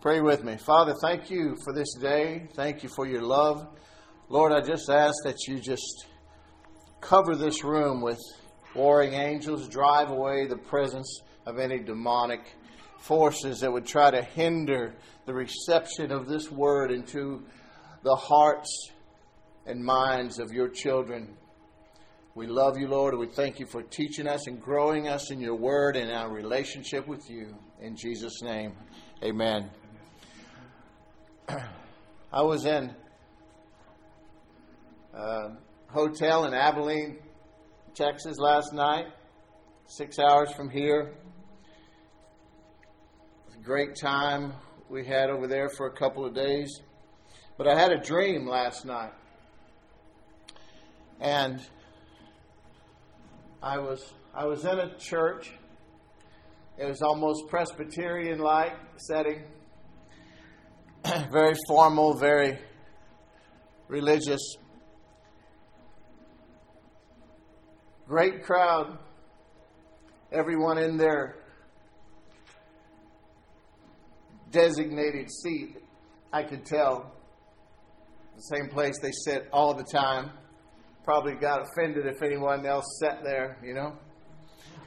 Pray with me. Father, thank you for this day. Thank you for your love. Lord, I just ask that you just cover this room with warring angels, drive away the presence of any demonic forces that would try to hinder the reception of this word into the hearts and minds of your children. We love you, Lord, we thank you for teaching us and growing us in your word and our relationship with you. In Jesus' name, amen. I was in a hotel in Abilene, Texas last night, six hours from here. great time we had over there for a couple of days. But I had a dream last night. And I was I was in a church. It was almost Presbyterian like setting. very formal, very religious. Great crowd. Everyone in their designated seat, I could tell. The same place they sit all the time. Probably got offended if anyone else sat there, you know.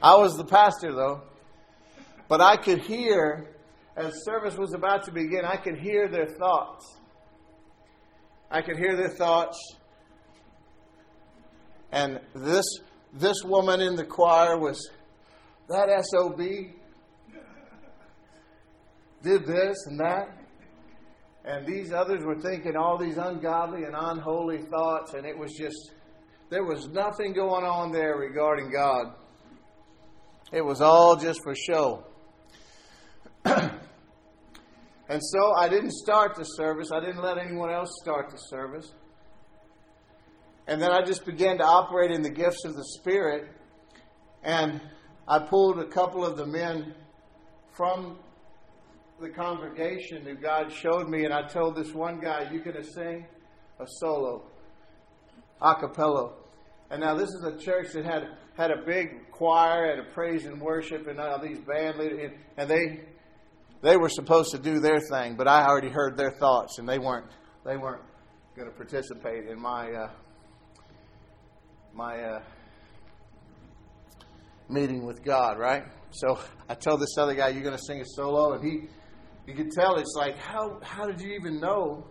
I was the pastor, though. But I could hear, as service was about to begin, I could hear their thoughts. I could hear their thoughts. And this, this woman in the choir was, that SOB did this and that. And these others were thinking all these ungodly and unholy thoughts, and it was just, there was nothing going on there regarding God. It was all just for show. and so I didn't start the service, I didn't let anyone else start the service. And then I just began to operate in the gifts of the Spirit, and I pulled a couple of the men from the congregation who God showed me, and I told this one guy, You're going to sing a solo, a cappella. And now this is a church that had had a big choir, had a praise and worship, and all these band leaders, and they they were supposed to do their thing, but I already heard their thoughts, and they weren't they weren't going to participate in my uh, my uh, meeting with God, right? So I told this other guy, "You're going to sing a solo," and he you could tell it's like how how did you even know?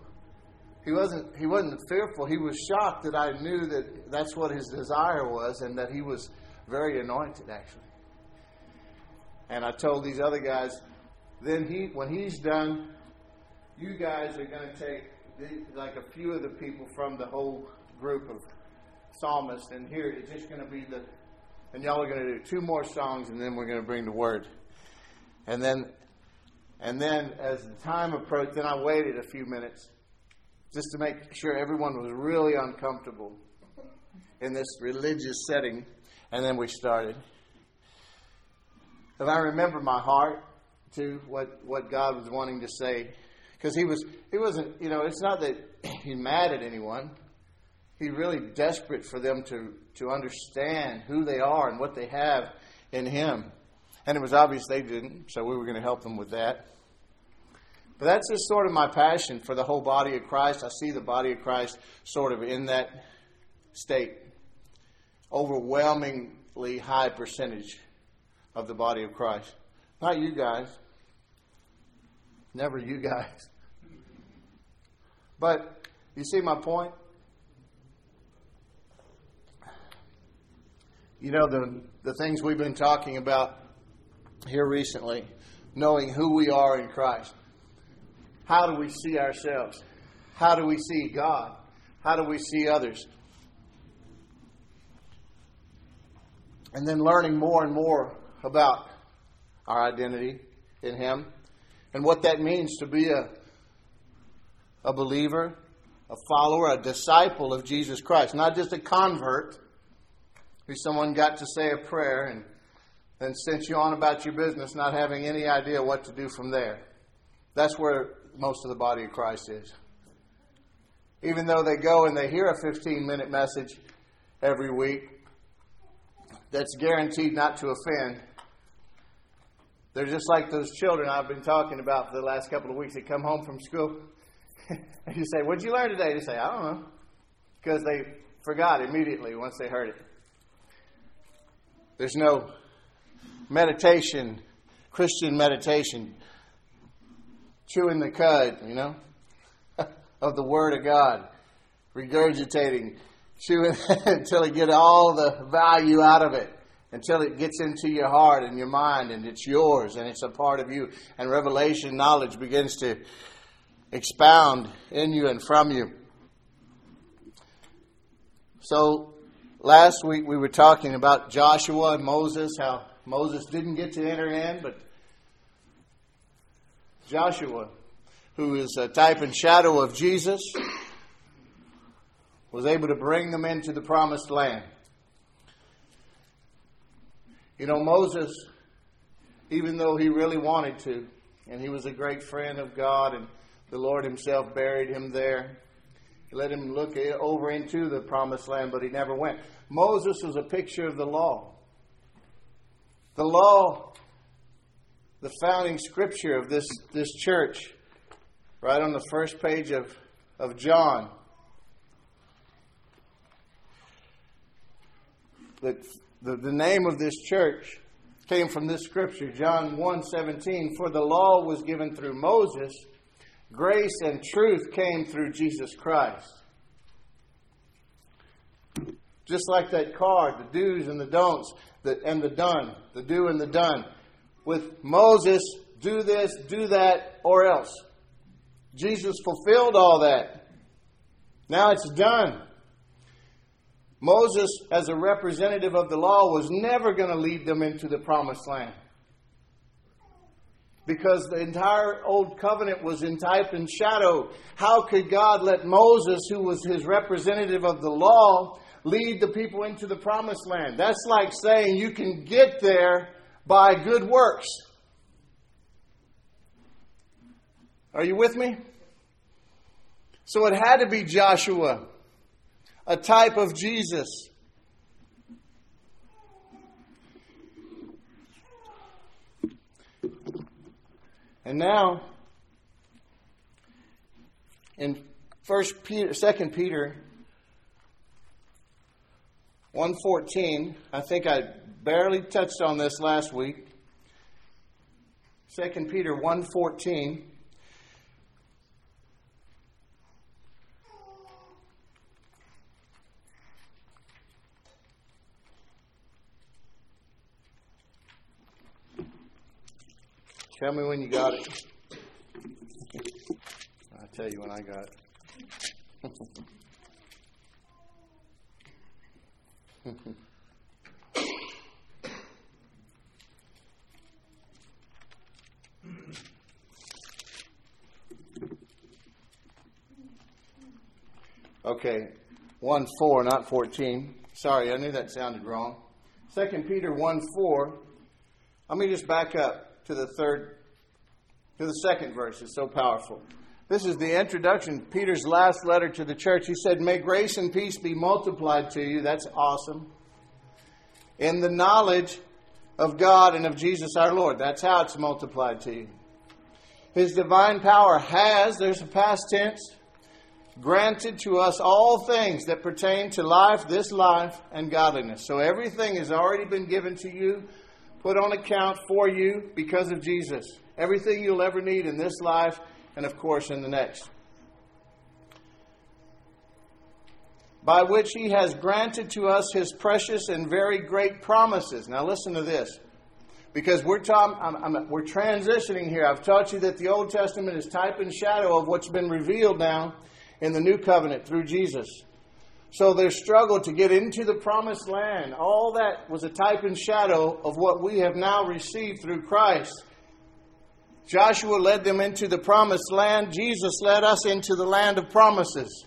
He wasn't he wasn't fearful. He was shocked that i knew that that's what his desire was and that he was very anointed actually. And i told these other guys then he when he's done you guys are going to take the, like a few of the people from the whole group of psalmists and here it's just going to be the and y'all are going to do two more songs and then we're going to bring the word and then and then as the time approached, then I waited a few minutes just to make sure everyone was really uncomfortable in this religious setting. And then we started. And I remember my heart to what, what God was wanting to say. Because he was he wasn't, you know, it's not that he's mad at anyone. He's really desperate for them to, to understand who they are and what they have in him. And it was obvious they didn't, so we were going to help them with that. But that's just sort of my passion for the whole body of Christ. I see the body of Christ sort of in that state. Overwhelmingly high percentage of the body of Christ. Not you guys. Never you guys. But you see my point? You know, the, the things we've been talking about here recently, knowing who we are in Christ. How do we see ourselves? How do we see God? How do we see others? And then learning more and more about our identity in Him and what that means to be a, a believer, a follower, a disciple of Jesus Christ. Not just a convert who someone got to say a prayer and then sent you on about your business, not having any idea what to do from there. That's where most of the body of Christ is. Even though they go and they hear a 15 minute message every week that's guaranteed not to offend, They're just like those children I've been talking about for the last couple of weeks that come home from school. and you say, What'd you learn today? They say, I don't know. Because they forgot immediately once they heard it. There's no meditation, Christian meditation, chewing the cud, you know, of the Word of God, regurgitating, chewing until you get all the value out of it, until it gets into your heart and your mind and it's yours and it's a part of you. And revelation knowledge begins to expound in you and from you. So, last week we were talking about Joshua and Moses, how Moses didn't get to enter in, but Joshua, who is a type and shadow of Jesus, was able to bring them into the promised land. You know, Moses, even though he really wanted to, and he was a great friend of God, and the Lord Himself buried him there, he let him look over into the promised land, but he never went. Moses was a picture of the law. The law, the founding scripture of this, this church, right on the first page of, of John. The, the, the name of this church came from this scripture, John 1 17. For the law was given through Moses, grace and truth came through Jesus Christ. Just like that card, the do's and the don'ts, the, and the done, the do and the done. With Moses, do this, do that, or else. Jesus fulfilled all that. Now it's done. Moses, as a representative of the law, was never going to lead them into the promised land. Because the entire Old Covenant was in type and shadow. How could God let Moses, who was his representative of the law, lead the people into the promised land? That's like saying you can get there by good works. Are you with me? So it had to be Joshua a type of Jesus. And now, in First Peter, Second Peter, one fourteen, I think I barely touched on this last week. Second Peter one fourteen. Tell me when you got it. I'll tell you when I got it. okay, 1 4, not 14. Sorry, I knew that sounded wrong. 2 Peter 1 4. Let me just back up to the third, to the second verse. It's so powerful. This is the introduction, Peter's last letter to the church. He said, May grace and peace be multiplied to you. That's awesome. In the knowledge of God and of Jesus our Lord. That's how it's multiplied to you. His divine power has, there's a past tense, granted to us all things that pertain to life, this life, and godliness. So everything has already been given to you put on account for you because of Jesus. Everything you'll ever need in this life and, of course, in the next. By which he has granted to us his precious and very great promises. Now, listen to this. Because we're, ta- I'm, I'm, we're transitioning here. I've taught you that the Old Testament is type and shadow of what's been revealed now in the New Covenant through Jesus. So their struggle to get into the promised land, all that was a type and shadow of what we have now received through Christ. Joshua led them into the promised land. Jesus led us into the land of promises.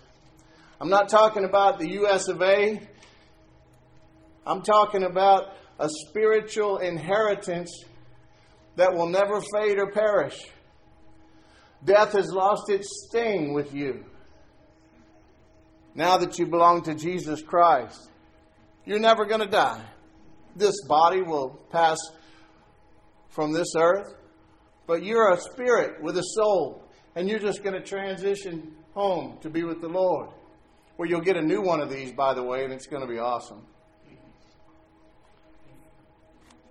I'm not talking about the U.S. of A. I'm talking about a spiritual inheritance that will never fade or perish. Death has lost its sting with you now that you belong to Jesus Christ. You're never going to die. This body will pass from this earth, but you're a spirit with a soul, and you're just going to transition home to be with the Lord. Well, you'll get a new one of these, by the way, and it's going to be awesome.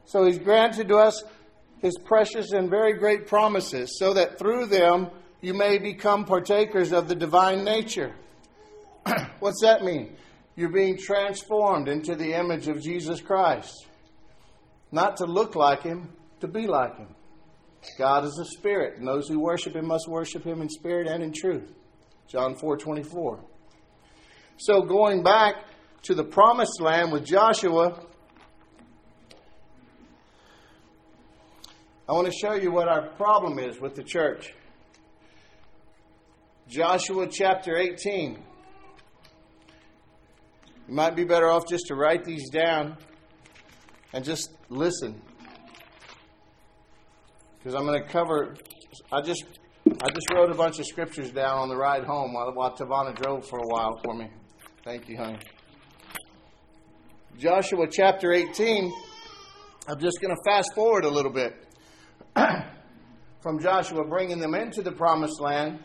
So he's granted to us his precious and very great promises, so that through them you may become partakers of the divine nature. What's that mean? You're being transformed into the image of Jesus Christ. Not to look like him, to be like him. God is a spirit, and those who worship him must worship him in spirit and in truth. John 4 24. So going back to the promised land with Joshua, I want to show you what our problem is with the church. Joshua chapter 18. You might be better off just to write these down and just listen. Because I'm going to cover, I just I just wrote a bunch of scriptures down on the ride home while, while Tavana drove for a while for me. Thank you, honey. Joshua chapter 18. I'm just going to fast forward a little bit from Joshua bringing them into the promised land.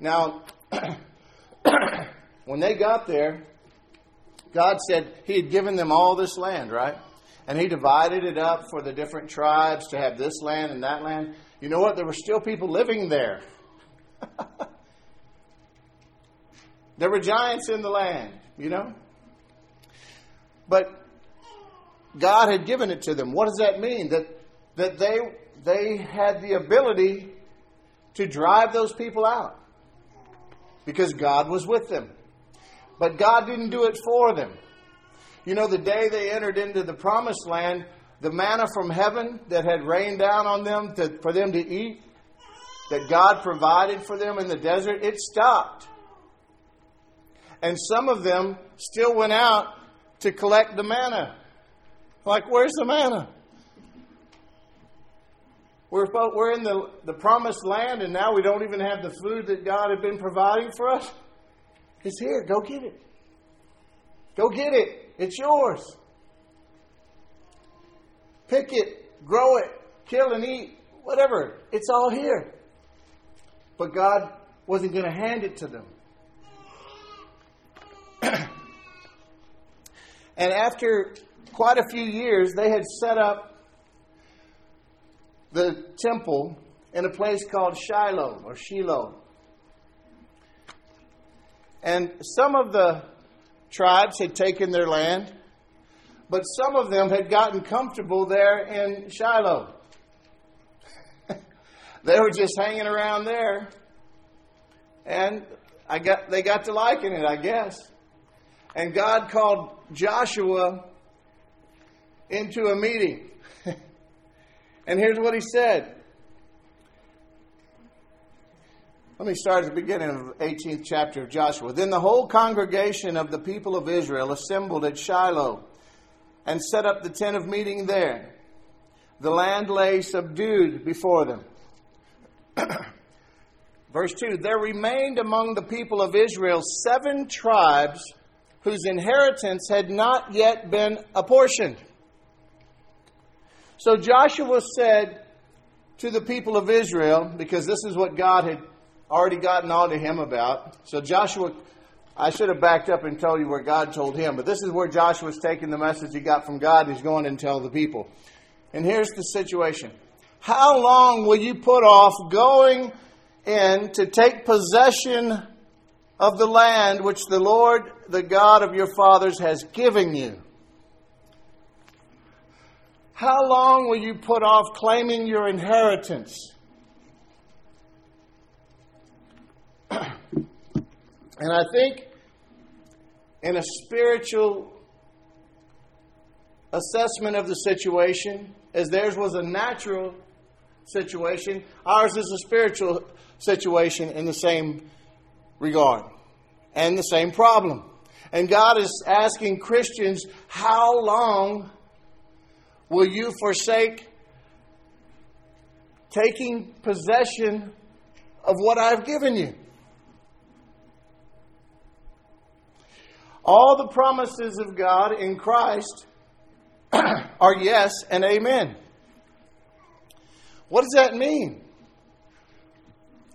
Now, when they got there, God said He had given them all this land, right? And He divided it up for the different tribes to have this land and that land. You know what? There were still people living there. there were giants in the land, you know? But God had given it to them. What does that mean? That, that they, they had the ability to drive those people out because God was with them. But God didn't do it for them. You know, the day they entered into the promised land, the manna from heaven that had rained down on them to, for them to eat, that God provided for them in the desert, it stopped. And some of them still went out to collect the manna. Like, where's the manna? We're, we're in the, the promised land, and now we don't even have the food that God had been providing for us. It's here. Go get it. Go get it. It's yours. Pick it, grow it, kill and eat, whatever. It's all here. But God wasn't going to hand it to them. and after quite a few years, they had set up the temple in a place called Shiloh or Shiloh. And some of the tribes had taken their land, but some of them had gotten comfortable there in Shiloh. they were just hanging around there, and I got they got to liking it, I guess. And God called Joshua into a meeting. and here's what he said. Let me start at the beginning of the 18th chapter of Joshua. Then the whole congregation of the people of Israel assembled at Shiloh and set up the tent of meeting there. The land lay subdued before them. Verse 2 There remained among the people of Israel seven tribes whose inheritance had not yet been apportioned. So Joshua said to the people of Israel, because this is what God had already gotten on to him about. So Joshua, I should have backed up and told you where God told him, but this is where Joshua's taking the message he got from God and he's going and tell the people. And here's the situation. How long will you put off going in to take possession of the land which the Lord, the God of your fathers, has given you? How long will you put off claiming your inheritance? And I think in a spiritual assessment of the situation, as theirs was a natural situation, ours is a spiritual situation in the same regard and the same problem. And God is asking Christians, how long will you forsake taking possession of what I've given you? All the promises of God in Christ are yes and amen. What does that mean?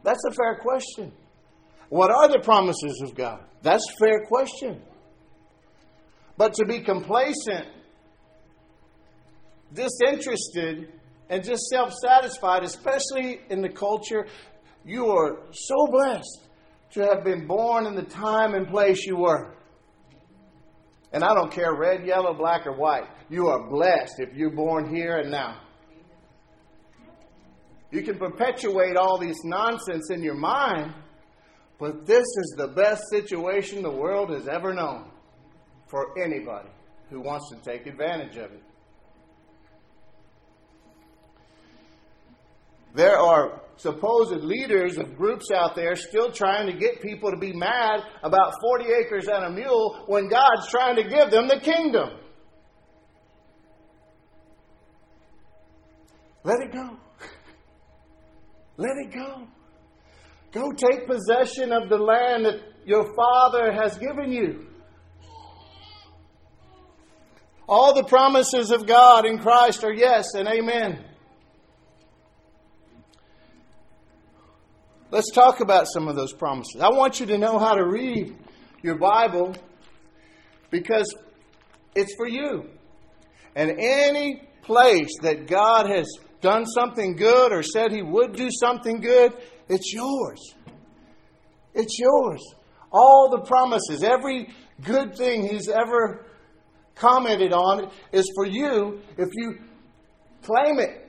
That's a fair question. What are the promises of God? That's a fair question. But to be complacent, disinterested, and just self satisfied, especially in the culture, you are so blessed to have been born in the time and place you were. And I don't care red, yellow, black, or white. You are blessed if you're born here and now. You can perpetuate all these nonsense in your mind, but this is the best situation the world has ever known for anybody who wants to take advantage of it. There are supposed leaders of groups out there still trying to get people to be mad about 40 acres and a mule when God's trying to give them the kingdom. Let it go. Let it go. Go take possession of the land that your Father has given you. All the promises of God in Christ are yes and amen. Let's talk about some of those promises. I want you to know how to read your Bible because it's for you. And any place that God has done something good or said He would do something good, it's yours. It's yours. All the promises, every good thing He's ever commented on is for you if you claim it.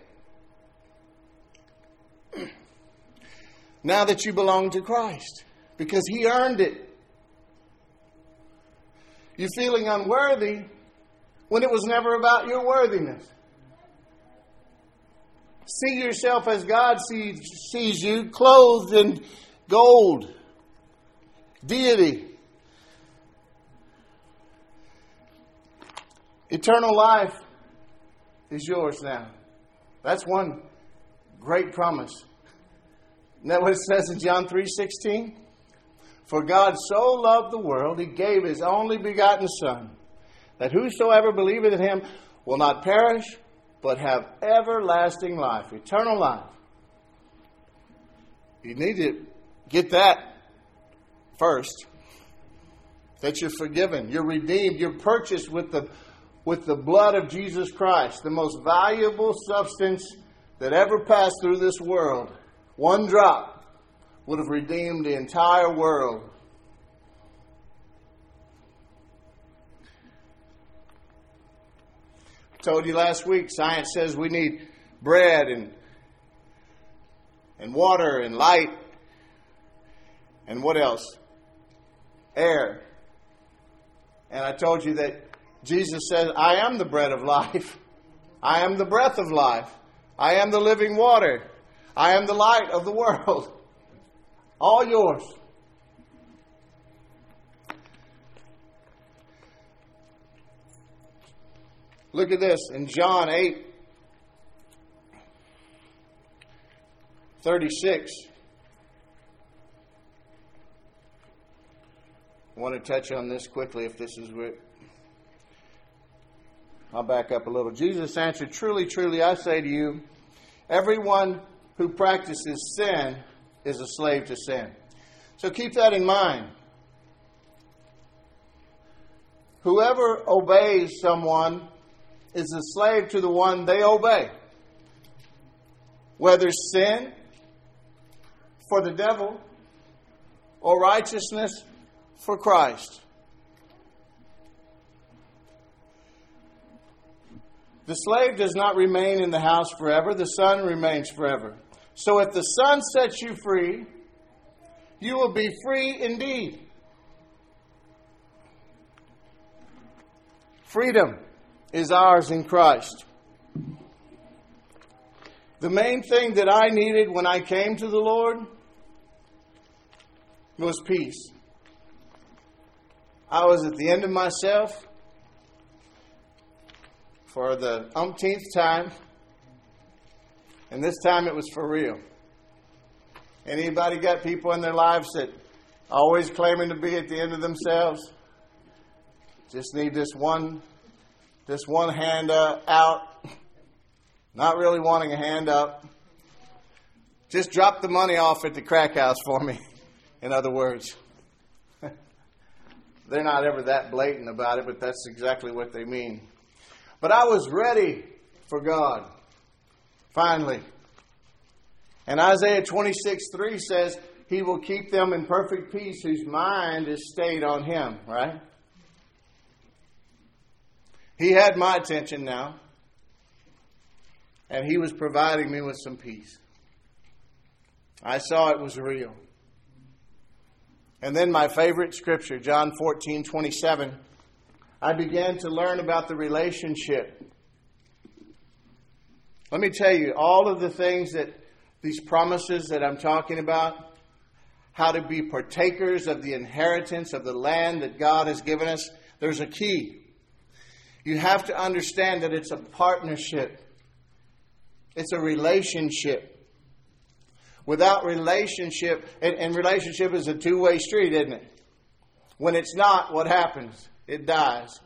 Now that you belong to Christ because He earned it. You're feeling unworthy when it was never about your worthiness. See yourself as God sees, sees you, clothed in gold, deity. Eternal life is yours now. That's one great promise. That what it says in John 3:16? For God so loved the world, he gave his only begotten Son, that whosoever believeth in him will not perish, but have everlasting life, eternal life. You need to get that first. That you're forgiven, you're redeemed, you're purchased with the with the blood of Jesus Christ, the most valuable substance that ever passed through this world. One drop would have redeemed the entire world. I told you last week, science says we need bread and, and water and light and what else? Air. And I told you that Jesus says, I am the bread of life. I am the breath of life. I am the living water. I am the light of the world. All yours. Look at this in John 8 36. I want to touch on this quickly if this is where. I'll back up a little. Jesus answered, Truly, truly, I say to you, everyone who practices sin is a slave to sin. So keep that in mind. Whoever obeys someone is a slave to the one they obey. Whether sin for the devil or righteousness for Christ. The slave does not remain in the house forever, the son remains forever. So if the Son sets you free, you will be free indeed. Freedom is ours in Christ. The main thing that I needed when I came to the Lord was peace. I was at the end of myself for the umpteenth time. And this time it was for real. Anybody got people in their lives that always claiming to be at the end of themselves? Just need this one, this one hand uh, out. Not really wanting a hand up. Just drop the money off at the crack house for me, in other words. They're not ever that blatant about it, but that's exactly what they mean. But I was ready for God, finally. And Isaiah 26 3 says, He will keep them in perfect peace whose mind is stayed on Him, right? He had my attention now, and He was providing me with some peace. I saw it was real. And then my favorite scripture, John 14 27, I began to learn about the relationship. Let me tell you, all of the things that these promises that I'm talking about, how to be partakers of the inheritance of the land that God has given us, there's a key. You have to understand that it's a partnership, it's a relationship. Without relationship, and, and relationship is a two way street, isn't it? When it's not, what happens? It dies.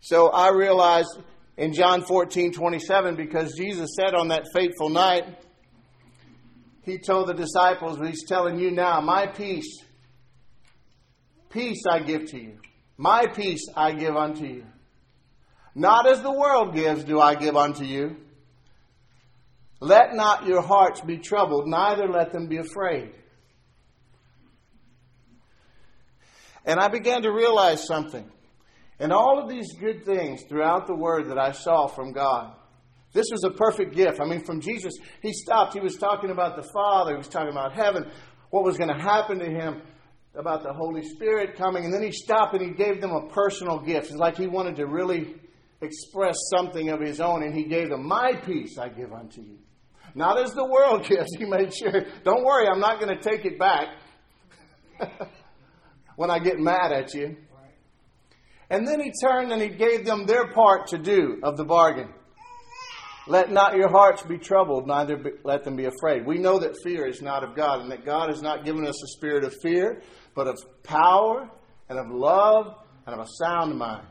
So I realized in John 14 27, because Jesus said on that fateful night, He told the disciples, He's telling you now, my peace Peace I give to you. My peace I give unto you. Not as the world gives do I give unto you. Let not your hearts be troubled, neither let them be afraid. And I began to realize something. And all of these good things throughout the word that I saw from God, this was a perfect gift. I mean, from Jesus, he stopped. He was talking about the Father, he was talking about heaven, what was going to happen to him about the Holy Spirit coming, and then he stopped and he gave them a personal gift. It's like he wanted to really express something of his own, and he gave them, My peace I give unto you. Not as the world gives. He made sure, don't worry, I'm not going to take it back when I get mad at you. And then he turned and he gave them their part to do of the bargain. Let not your hearts be troubled, neither be, let them be afraid. We know that fear is not of God, and that God has not given us a spirit of fear, but of power and of love and of a sound mind.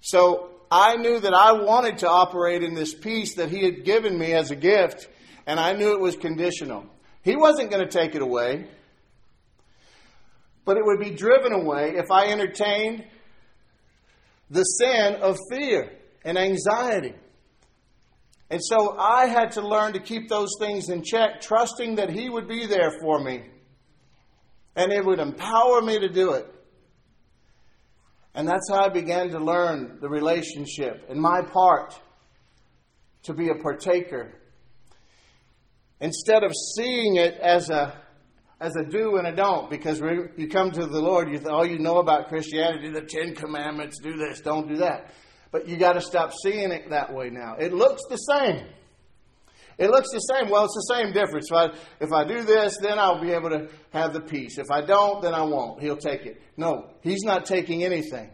So I knew that I wanted to operate in this peace that He had given me as a gift, and I knew it was conditional. He wasn't going to take it away, but it would be driven away if I entertained the sin of fear and anxiety. And so I had to learn to keep those things in check, trusting that He would be there for me. And it would empower me to do it. And that's how I began to learn the relationship and my part to be a partaker. Instead of seeing it as a as a do and a don't, because you come to the Lord, you all you know about Christianity, the Ten Commandments, do this, don't do that. But you got to stop seeing it that way now. It looks the same. It looks the same. Well, it's the same difference. If I, if I do this, then I'll be able to have the peace. If I don't, then I won't. He'll take it. No, he's not taking anything.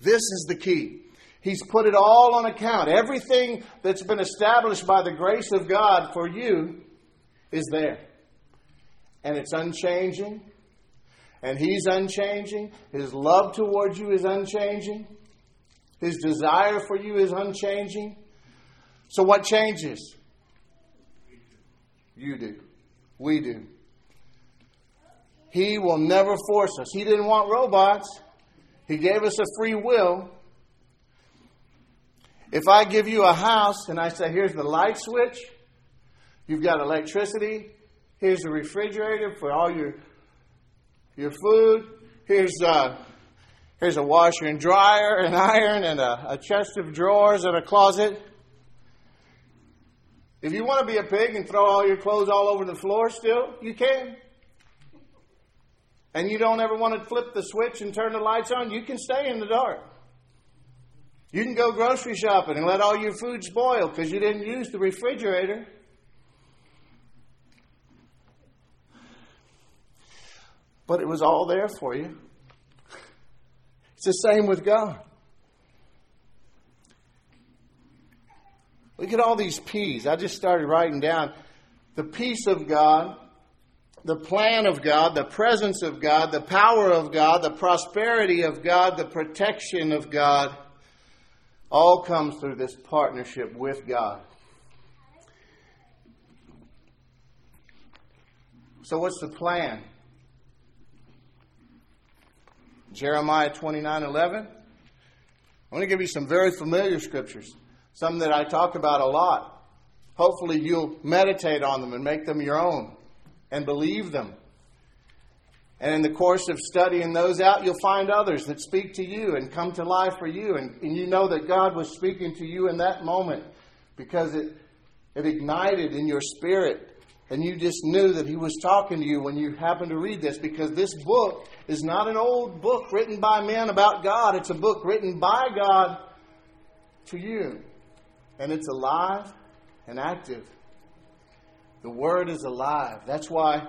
This is the key. He's put it all on account. Everything that's been established by the grace of God for you is there. And it's unchanging. And He's unchanging. His love towards you is unchanging. His desire for you is unchanging. So, what changes? You do. We do. He will never force us. He didn't want robots, He gave us a free will. If I give you a house and I say, here's the light switch, you've got electricity, here's the refrigerator for all your, your food, here's uh, Here's a washer and dryer, an iron, and a, a chest of drawers and a closet. If you want to be a pig and throw all your clothes all over the floor still, you can. And you don't ever want to flip the switch and turn the lights on, you can stay in the dark. You can go grocery shopping and let all your food spoil because you didn't use the refrigerator. But it was all there for you. It's the same with God. Look at all these P's. I just started writing down the peace of God, the plan of God, the presence of God, the power of God, the prosperity of God, the protection of God, All comes through this partnership with God. So, what's the plan? Jeremiah 29 11. I'm going to give you some very familiar scriptures, some that I talk about a lot. Hopefully, you'll meditate on them and make them your own and believe them. And in the course of studying those out, you'll find others that speak to you and come to life for you. And, and you know that God was speaking to you in that moment because it, it ignited in your spirit and you just knew that he was talking to you when you happened to read this because this book is not an old book written by men about God. It's a book written by God to you. And it's alive and active. The Word is alive. That's why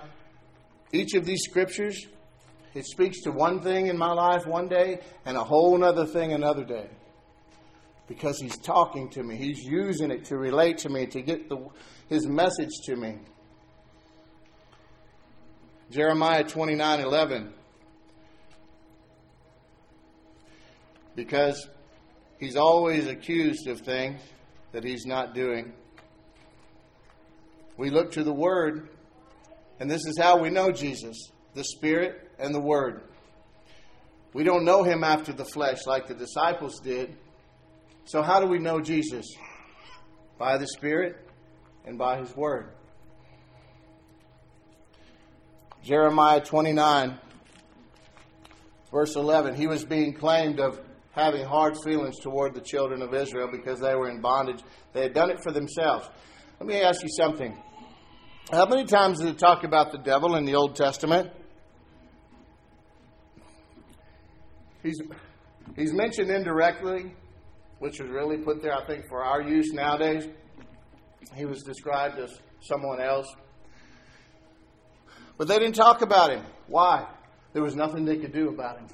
each of these scriptures, it speaks to one thing in my life one day and a whole other thing another day. Because He's talking to me, He's using it to relate to me, to get the, His message to me. Jeremiah 29 11. Because he's always accused of things that he's not doing. We look to the Word, and this is how we know Jesus the Spirit and the Word. We don't know him after the flesh like the disciples did. So, how do we know Jesus? By the Spirit and by his Word. Jeremiah 29, verse 11. He was being claimed of having hard feelings toward the children of Israel because they were in bondage. They had done it for themselves. Let me ask you something. How many times did it talk about the devil in the Old Testament? He's, he's mentioned indirectly, which was really put there, I think, for our use nowadays. He was described as someone else. But they didn't talk about him. Why? There was nothing they could do about him.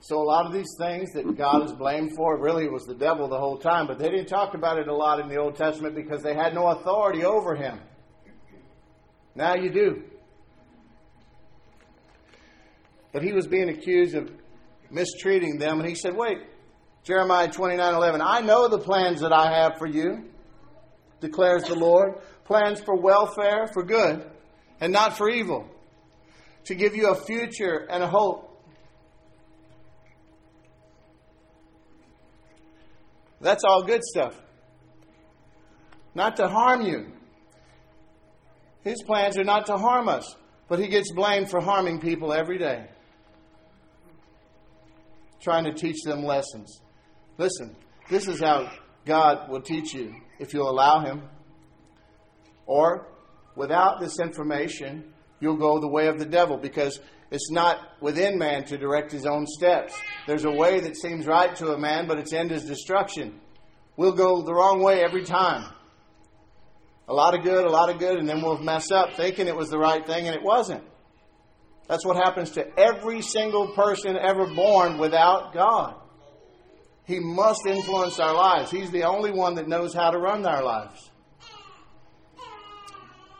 So a lot of these things that God is blamed for, really was the devil the whole time, but they didn't talk about it a lot in the Old Testament because they had no authority over him. Now you do. But he was being accused of mistreating them, and he said, Wait, Jeremiah 29 11, I know the plans that I have for you, declares the Lord. Plans for welfare, for good, and not for evil, to give you a future and a hope. That's all good stuff. Not to harm you. His plans are not to harm us, but he gets blamed for harming people every day. Trying to teach them lessons. Listen, this is how God will teach you if you'll allow him. Or without this information, you'll go the way of the devil because it's not within man to direct his own steps. There's a way that seems right to a man, but its end is destruction. We'll go the wrong way every time. A lot of good, a lot of good, and then we'll mess up thinking it was the right thing and it wasn't. That's what happens to every single person ever born without God. He must influence our lives. He's the only one that knows how to run our lives.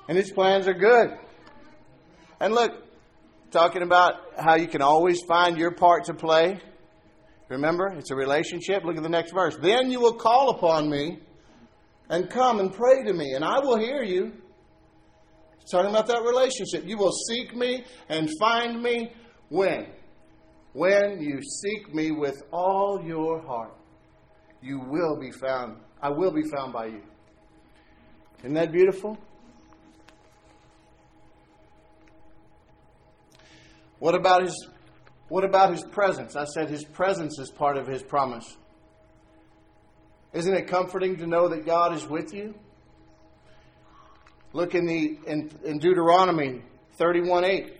And his plans are good. And look, talking about how you can always find your part to play. Remember, it's a relationship. Look at the next verse. Then you will call upon me and come and pray to me, and I will hear you. It's talking about that relationship. You will seek me and find me when? When you seek me with all your heart, you will be found. I will be found by you. Isn't that beautiful? What about his what about his presence? I said his presence is part of his promise. Isn't it comforting to know that God is with you? Look in the in, in Deuteronomy 31 8.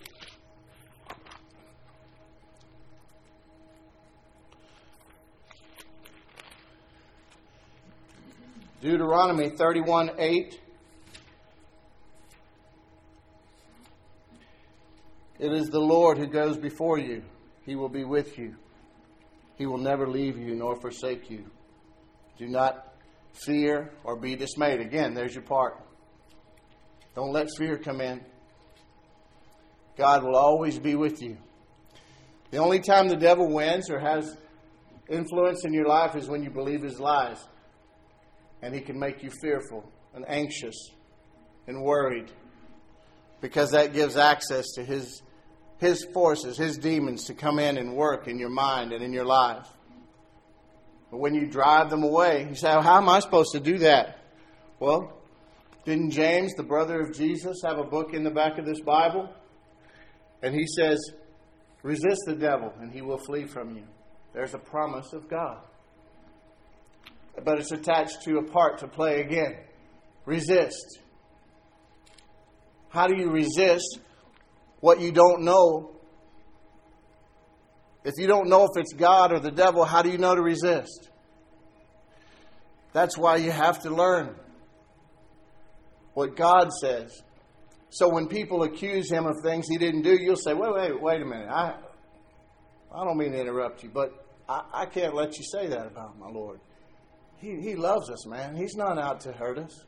Deuteronomy 31 8. It is the Lord who goes before you. He will be with you. He will never leave you nor forsake you. Do not fear or be dismayed. Again, there's your part. Don't let fear come in. God will always be with you. The only time the devil wins or has influence in your life is when you believe his lies. And he can make you fearful and anxious and worried because that gives access to his, his forces, his demons to come in and work in your mind and in your life. But when you drive them away, you say, oh, How am I supposed to do that? Well, didn't James, the brother of Jesus, have a book in the back of this Bible? And he says, Resist the devil, and he will flee from you. There's a promise of God. But it's attached to a part to play again. Resist. How do you resist what you don't know? If you don't know if it's God or the devil, how do you know to resist? That's why you have to learn what God says. So when people accuse him of things he didn't do, you'll say, wait, wait, wait a minute. I, I don't mean to interrupt you, but I, I can't let you say that about my Lord. He, he loves us, man. He's not out to hurt us.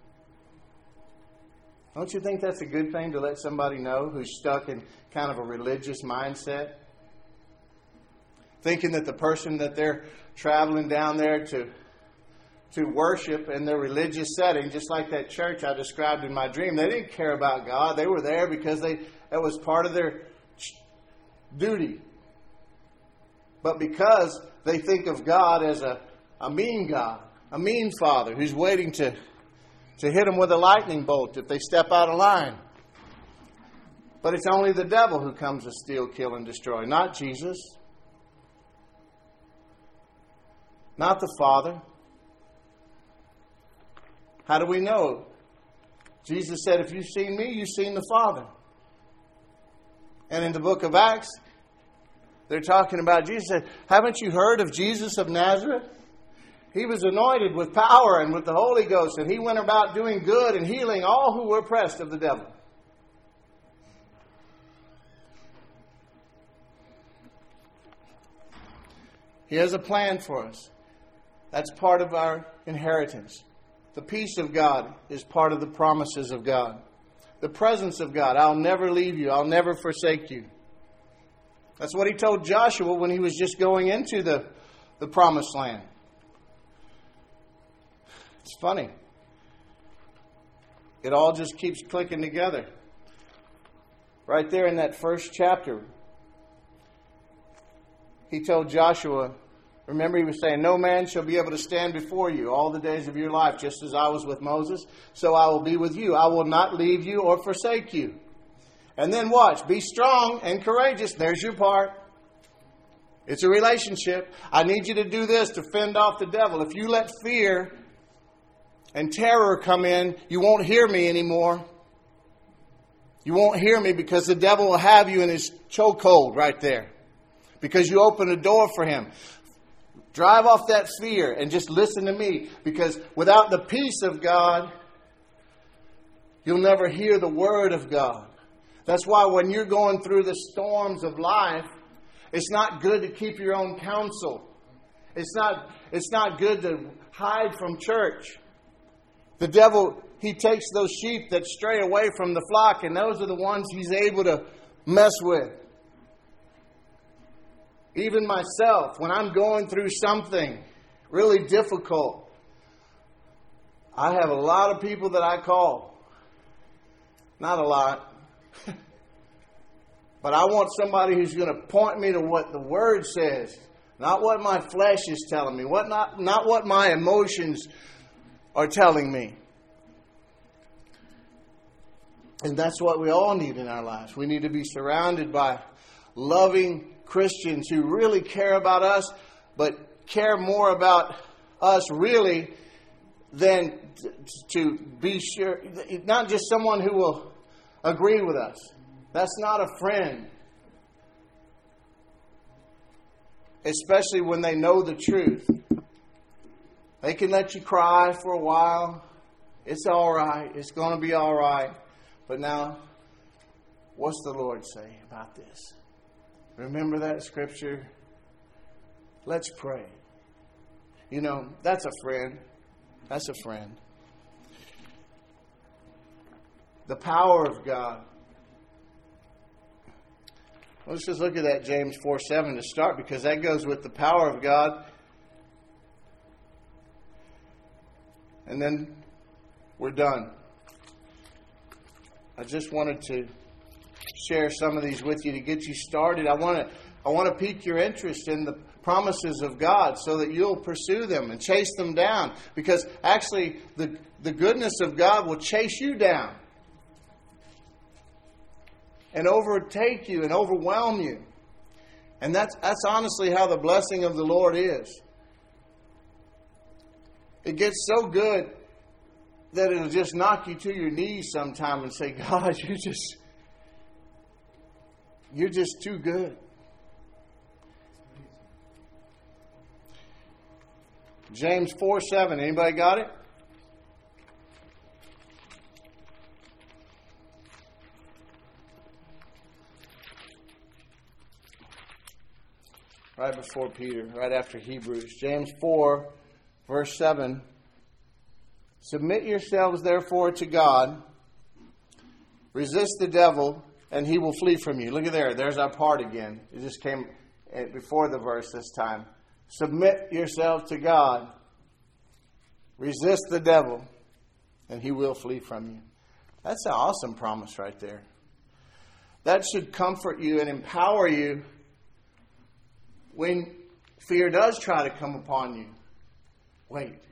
Don't you think that's a good thing to let somebody know who's stuck in kind of a religious mindset? Thinking that the person that they're traveling down there to to worship in their religious setting, just like that church I described in my dream. They didn't care about God. They were there because they that was part of their duty. But because they think of God as a, a mean God, a mean father who's waiting to, to hit them with a lightning bolt if they step out of line. But it's only the devil who comes to steal, kill, and destroy, not Jesus, not the Father. How do we know? Jesus said, If you've seen me, you've seen the Father. And in the book of Acts, they're talking about Jesus. Haven't you heard of Jesus of Nazareth? He was anointed with power and with the Holy Ghost, and he went about doing good and healing all who were oppressed of the devil. He has a plan for us. That's part of our inheritance. The peace of God is part of the promises of God. The presence of God. I'll never leave you. I'll never forsake you. That's what he told Joshua when he was just going into the, the promised land. It's funny. It all just keeps clicking together. Right there in that first chapter, he told Joshua, Remember, he was saying, No man shall be able to stand before you all the days of your life, just as I was with Moses, so I will be with you. I will not leave you or forsake you. And then watch, be strong and courageous. There's your part. It's a relationship. I need you to do this to fend off the devil. If you let fear and terror come in, you won't hear me anymore. You won't hear me because the devil will have you in his chokehold right there because you open a door for him. Drive off that fear and just listen to me because without the peace of God, you'll never hear the word of God. That's why when you're going through the storms of life, it's not good to keep your own counsel. It's not, it's not good to hide from church. The devil, he takes those sheep that stray away from the flock, and those are the ones he's able to mess with. Even myself, when I'm going through something really difficult, I have a lot of people that I call. Not a lot. but I want somebody who's going to point me to what the Word says, not what my flesh is telling me, what not, not what my emotions are telling me. And that's what we all need in our lives. We need to be surrounded by loving Christians who really care about us, but care more about us really than to be sure, not just someone who will agree with us. That's not a friend. Especially when they know the truth. They can let you cry for a while. It's all right. It's going to be all right. But now, what's the Lord say about this? Remember that scripture? Let's pray. You know, that's a friend. That's a friend. The power of God. Let's just look at that James 4 7 to start because that goes with the power of God. And then we're done. I just wanted to share some of these with you to get you started. I want to I want to pique your interest in the promises of God so that you'll pursue them and chase them down because actually the the goodness of God will chase you down and overtake you and overwhelm you. And that's that's honestly how the blessing of the Lord is. It gets so good that it'll just knock you to your knees sometime and say, God, you just you're just too good. James 4 7. Anybody got it? Right before Peter, right after Hebrews. James 4, verse 7. Submit yourselves therefore to God. Resist the devil, and he will flee from you. Look at there. There's our part again. It just came eh, before the verse this time. Submit yourselves to God. Resist the devil, and he will flee from you. That's an awesome promise right there. That should comfort you and empower you when fear does try to come upon you. Wait.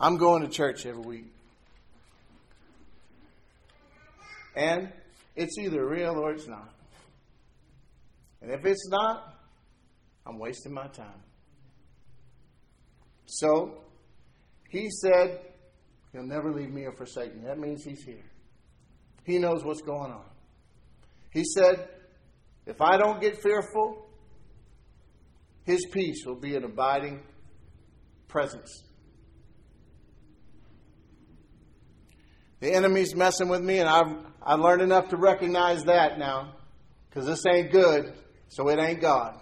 I'm going to church every week. And it's either real or it's not. And if it's not, I'm wasting my time. So, he said, He'll never leave me or forsake me. That means he's here. He knows what's going on. He said, If I don't get fearful, his peace will be an abiding presence. The enemy's messing with me, and I've, I've learned enough to recognize that now. Because this ain't good, so it ain't God.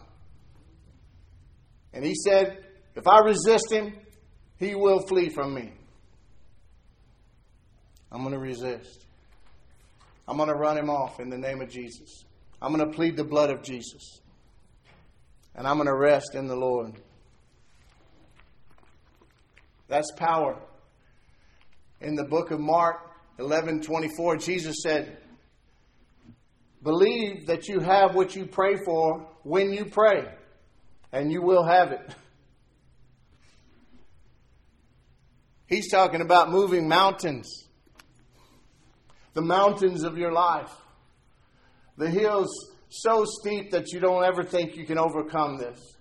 And he said, If I resist him, he will flee from me. I'm going to resist. I'm going to run him off in the name of Jesus. I'm going to plead the blood of Jesus. And I'm going to rest in the Lord. That's power. In the book of Mark, 11 24, Jesus said, Believe that you have what you pray for when you pray, and you will have it. He's talking about moving mountains, the mountains of your life, the hills so steep that you don't ever think you can overcome this.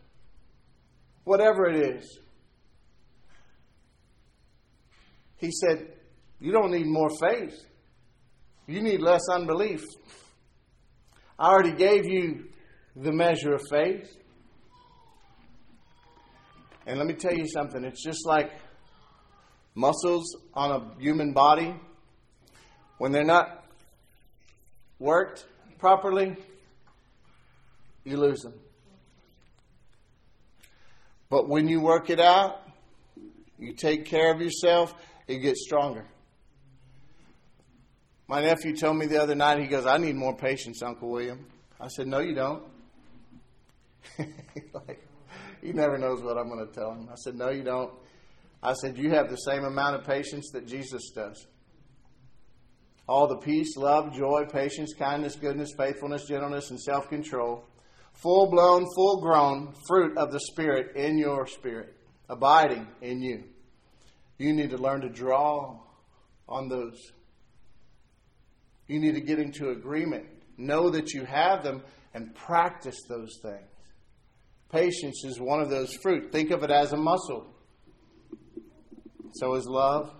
Whatever it is. He said, you don't need more faith. You need less unbelief. I already gave you the measure of faith. And let me tell you something it's just like muscles on a human body. When they're not worked properly, you lose them. But when you work it out, you take care of yourself, it gets stronger. My nephew told me the other night, he goes, I need more patience, Uncle William. I said, No, you don't. like, he never knows what I'm going to tell him. I said, No, you don't. I said, You have the same amount of patience that Jesus does. All the peace, love, joy, patience, kindness, goodness, faithfulness, gentleness, and self control. Full blown, full grown fruit of the Spirit in your spirit, abiding in you. You need to learn to draw on those you need to get into agreement. Know that you have them and practice those things. Patience is one of those fruit. Think of it as a muscle. So is love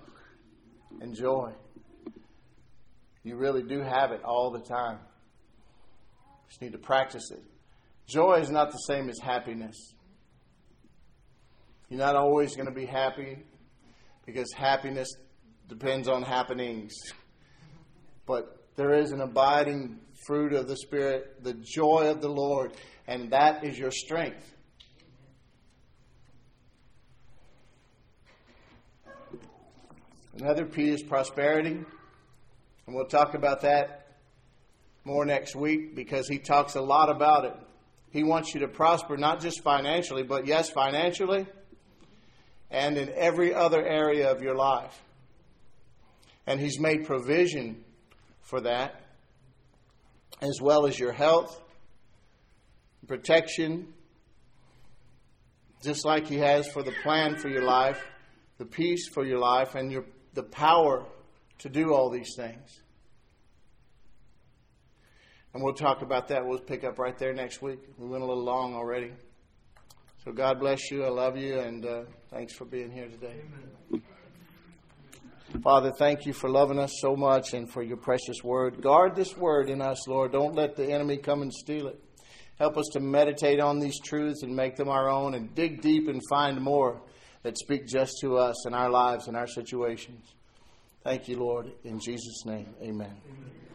and joy. You really do have it all the time. Just need to practice it. Joy is not the same as happiness. You're not always going to be happy because happiness depends on happenings. But there is an abiding fruit of the Spirit, the joy of the Lord, and that is your strength. Another P is prosperity, and we'll talk about that more next week because he talks a lot about it. He wants you to prosper not just financially, but yes, financially, and in every other area of your life. And He's made provision for that, as well as your health, protection, just like He has for the plan for your life, the peace for your life, and your, the power to do all these things. And we'll talk about that. We'll pick up right there next week. We went a little long already. So God bless you. I love you, and uh, thanks for being here today. Amen. Father, thank you for loving us so much and for your precious word. Guard this word in us, Lord. Don't let the enemy come and steal it. Help us to meditate on these truths and make them our own and dig deep and find more that speak just to us in our lives and our situations. Thank you, Lord. In Jesus' name, amen. amen.